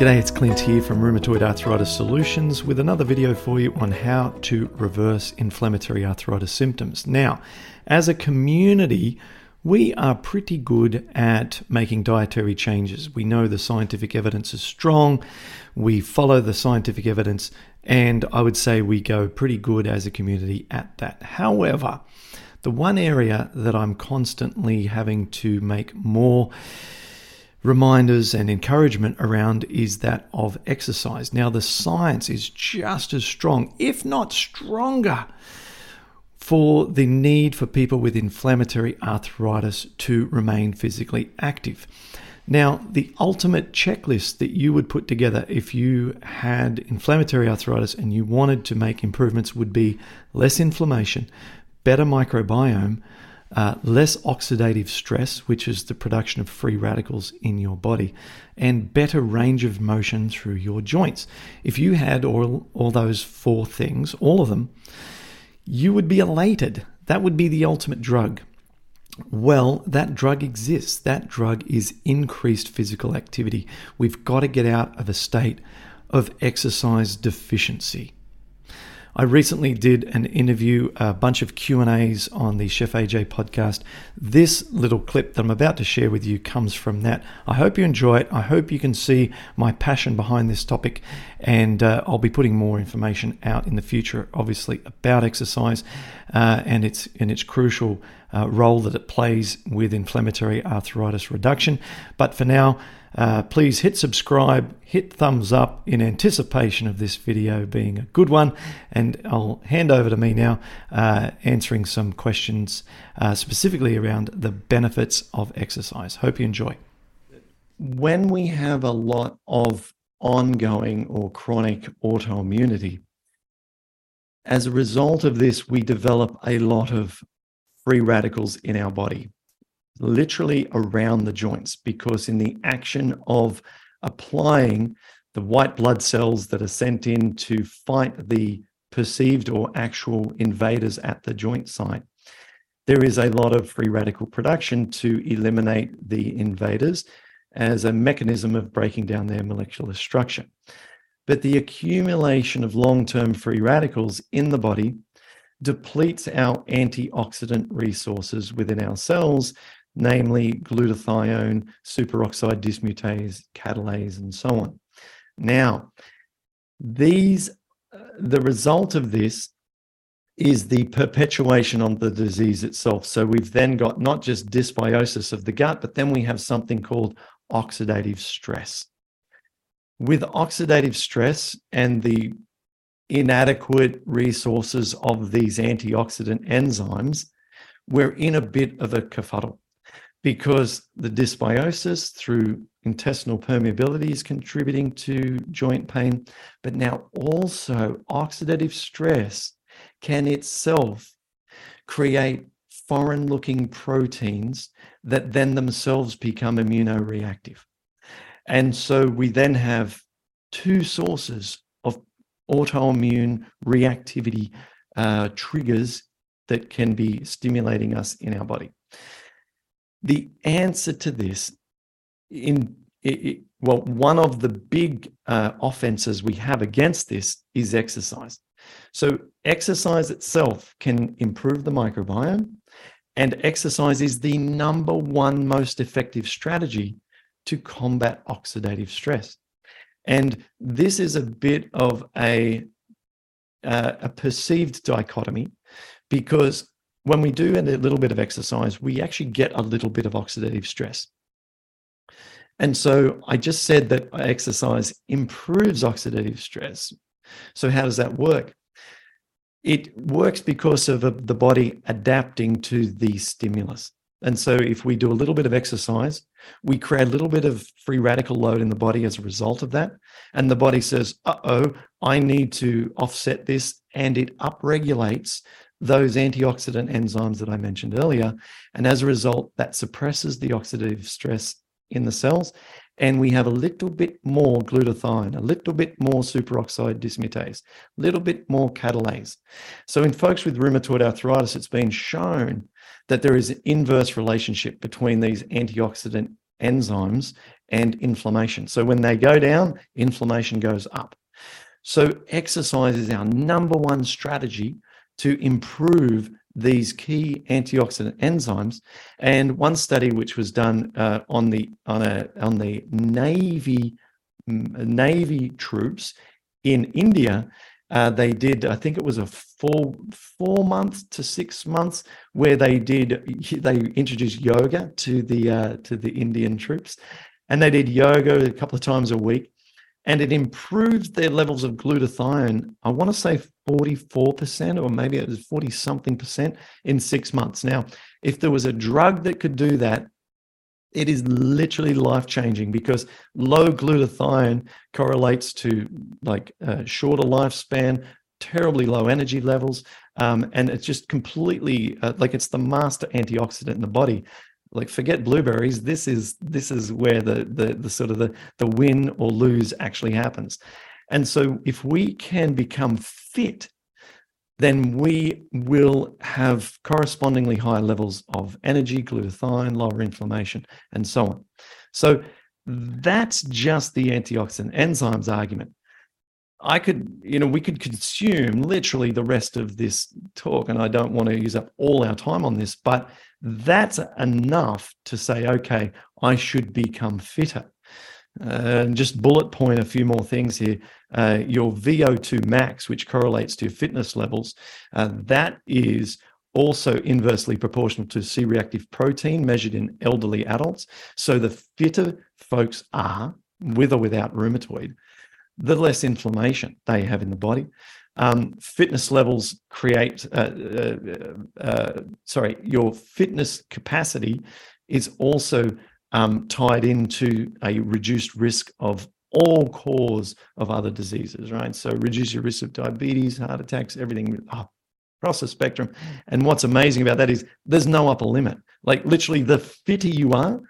G'day, it's Clint here from Rheumatoid Arthritis Solutions with another video for you on how to reverse inflammatory arthritis symptoms. Now, as a community, we are pretty good at making dietary changes. We know the scientific evidence is strong, we follow the scientific evidence, and I would say we go pretty good as a community at that. However, the one area that I'm constantly having to make more reminders and encouragement around is that of exercise. Now, the science is just as strong, if not stronger, for the need for people with inflammatory arthritis to remain physically active. Now, the ultimate checklist that you would put together if you had inflammatory arthritis and you wanted to make improvements would be less inflammation, better microbiome, uh, less oxidative stress, which is the production of free radicals in your body, and better range of motion through your joints. If you had all, all those four things, all of them, you would be elated. That would be the ultimate drug. Well, that drug exists. That drug is increased physical activity. We've got to get out of a state of exercise deficiency. I recently did an interview, a bunch of Q&As on the Chef AJ podcast. This little clip that I'm about to share with you comes from that. I hope you enjoy it. I hope you can see my passion behind this topic and uh, I'll be putting more information out in the future obviously about exercise uh, and its and its crucial uh, role that it plays with inflammatory arthritis reduction. But for now, uh, please hit subscribe, hit thumbs up in anticipation of this video being a good one. And I'll hand over to me now, uh, answering some questions uh, specifically around the benefits of exercise. Hope you enjoy. When we have a lot of ongoing or chronic autoimmunity, as a result of this, we develop a lot of free radicals in our body literally around the joints because in the action of applying the white blood cells that are sent in to fight the perceived or actual invaders at the joint site, there is a lot of free radical production to eliminate the invaders as a mechanism of breaking down their molecular structure. But the accumulation of long term free radicals in the body depletes our antioxidant resources within our cells, namely glutathione, superoxide dismutase, catalase, and so on. Now, these, uh, the result of this is the perpetuation of the disease itself. So we've then got not just dysbiosis of the gut, but then we have something called oxidative stress. With oxidative stress and the inadequate resources of these antioxidant enzymes, we're in a bit of a kerfuddle because the dysbiosis through intestinal permeability is contributing to joint pain, but now also oxidative stress can itself create foreign looking proteins that then themselves become immunoreactive. And so we then have two sources of autoimmune reactivity uh, triggers that can be stimulating us in our body the answer to this in it, it, well one of the big uh, offenses we have against this is exercise. So exercise itself can improve the microbiome and exercise is the number one most effective strategy to combat oxidative stress. And this is a bit of a uh, a perceived dichotomy because when we do a little bit of exercise, we actually get a little bit of oxidative stress. And so I just said that exercise improves oxidative stress. So, how does that work? It works because of the body adapting to the stimulus. And so, if we do a little bit of exercise, we create a little bit of free radical load in the body as a result of that. And the body says, uh oh, I need to offset this. And it upregulates those antioxidant enzymes that I mentioned earlier. And as a result, that suppresses the oxidative stress in the cells. And we have a little bit more glutathione, a little bit more superoxide dismutase, a little bit more catalase. So in folks with rheumatoid arthritis, it's been shown that there is an inverse relationship between these antioxidant enzymes and inflammation. So when they go down, inflammation goes up. So exercise is our number one strategy to improve these key antioxidant enzymes. And one study which was done uh, on the on a on the Navy Navy troops in India, uh, they did I think it was a four four months to six months where they did they introduced yoga to the uh, to the Indian troops, and they did yoga a couple of times a week and it improved their levels of glutathione. I want to say 44%, or maybe it was 40 something percent in six months. Now, if there was a drug that could do that, it is literally life changing because low glutathione correlates to like a shorter lifespan, terribly low energy levels, um, and it's just completely uh, like it's the master antioxidant in the body like forget blueberries this is this is where the the, the sort of the, the win or lose actually happens. And so if we can become fit then we will have correspondingly high levels of energy glutathione lower inflammation and so on. So that's just the antioxidant enzymes argument I could, you know, we could consume literally the rest of this talk, and I don't want to use up all our time on this, but that's enough to say, okay, I should become fitter. Uh, just bullet point a few more things here. Uh, your VO2 max, which correlates to your fitness levels, uh, that is also inversely proportional to C reactive protein measured in elderly adults. So the fitter folks are, with or without rheumatoid, the less inflammation they have in the body. Um, fitness levels create, uh, uh, uh, sorry, your fitness capacity is also um, tied into a reduced risk of all cause of other diseases, right? So reduce your risk of diabetes, heart attacks, everything across the spectrum. And what's amazing about that is there's no upper limit. Like literally, the fitter you are,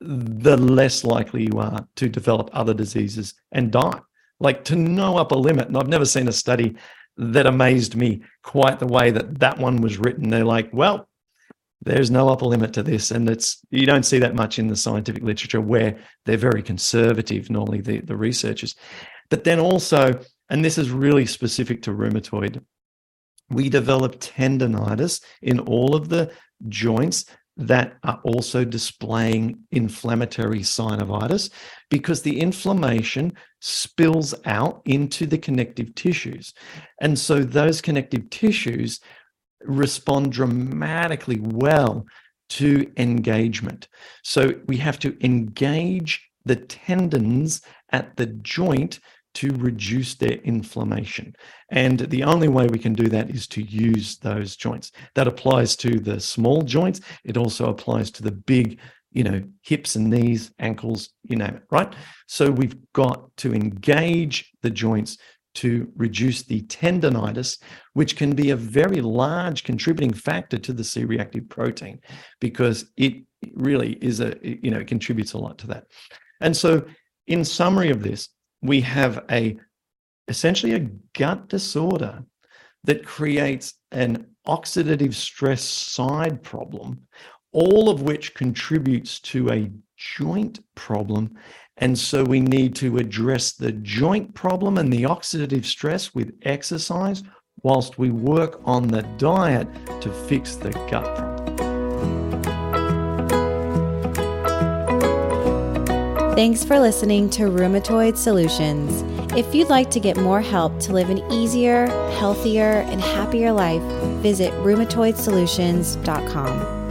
the less likely you are to develop other diseases and die like to no upper limit. And I've never seen a study that amazed me quite the way that that one was written. They're like, well, there's no upper limit to this. And it's, you don't see that much in the scientific literature where they're very conservative, normally the, the researchers. But then also, and this is really specific to rheumatoid, we develop tendonitis in all of the joints that are also displaying inflammatory synovitis because the inflammation spills out into the connective tissues. And so those connective tissues respond dramatically well to engagement. So we have to engage the tendons at the joint to reduce their inflammation. And the only way we can do that is to use those joints. That applies to the small joints. It also applies to the big, you know, hips and knees, ankles, you name it, right? So we've got to engage the joints to reduce the tendonitis, which can be a very large contributing factor to the C reactive protein because it really is a, you know, it contributes a lot to that. And so, in summary of this, we have a essentially a gut disorder that creates an oxidative stress side problem, all of which contributes to a joint problem. And so we need to address the joint problem and the oxidative stress with exercise whilst we work on the diet to fix the gut problem. Thanks for listening to Rheumatoid Solutions. If you'd like to get more help to live an easier, healthier, and happier life, visit rheumatoidsolutions.com.